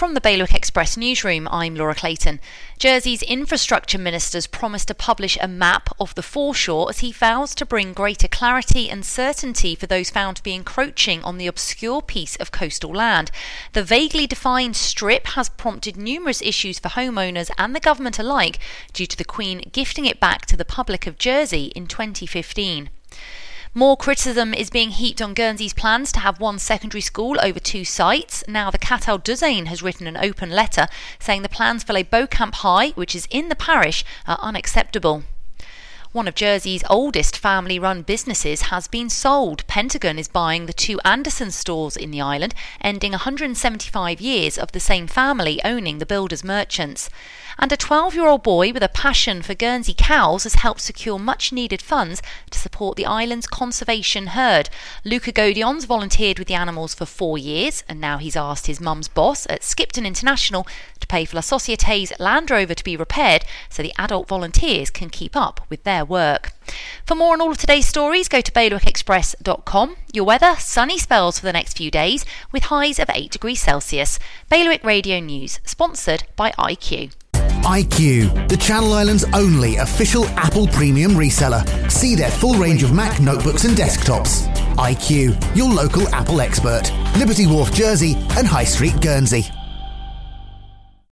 From the Bailiwick Express newsroom, I'm Laura Clayton. Jersey's infrastructure minister's promised to publish a map of the foreshore as he vows to bring greater clarity and certainty for those found to be encroaching on the obscure piece of coastal land. The vaguely defined strip has prompted numerous issues for homeowners and the government alike due to the Queen gifting it back to the public of Jersey in 2015. More criticism is being heaped on Guernsey's plans to have one secondary school over two sites. Now, the Castel Douzaine has written an open letter saying the plans for Les Beaucamps High, which is in the parish, are unacceptable. One of Jersey's oldest family run businesses has been sold. Pentagon is buying the two Anderson stores in the island, ending 175 years of the same family owning the builders' merchants. And a 12 year old boy with a passion for Guernsey cows has helped secure much needed funds to support the island's conservation herd. Luca Godions volunteered with the animals for four years, and now he's asked his mum's boss at Skipton International to pay for La Societe's Land Rover to be repaired so the adult volunteers can keep up with their work. For more on all of today's stories, go to bailiwickexpress.com. Your weather, sunny spells for the next few days with highs of 8 degrees Celsius. Bailiwick Radio News, sponsored by IQ. IQ, the Channel Islands' only official Apple premium reseller. See their full range of Mac notebooks and desktops. IQ, your local Apple expert. Liberty Wharf, Jersey, and High Street, Guernsey.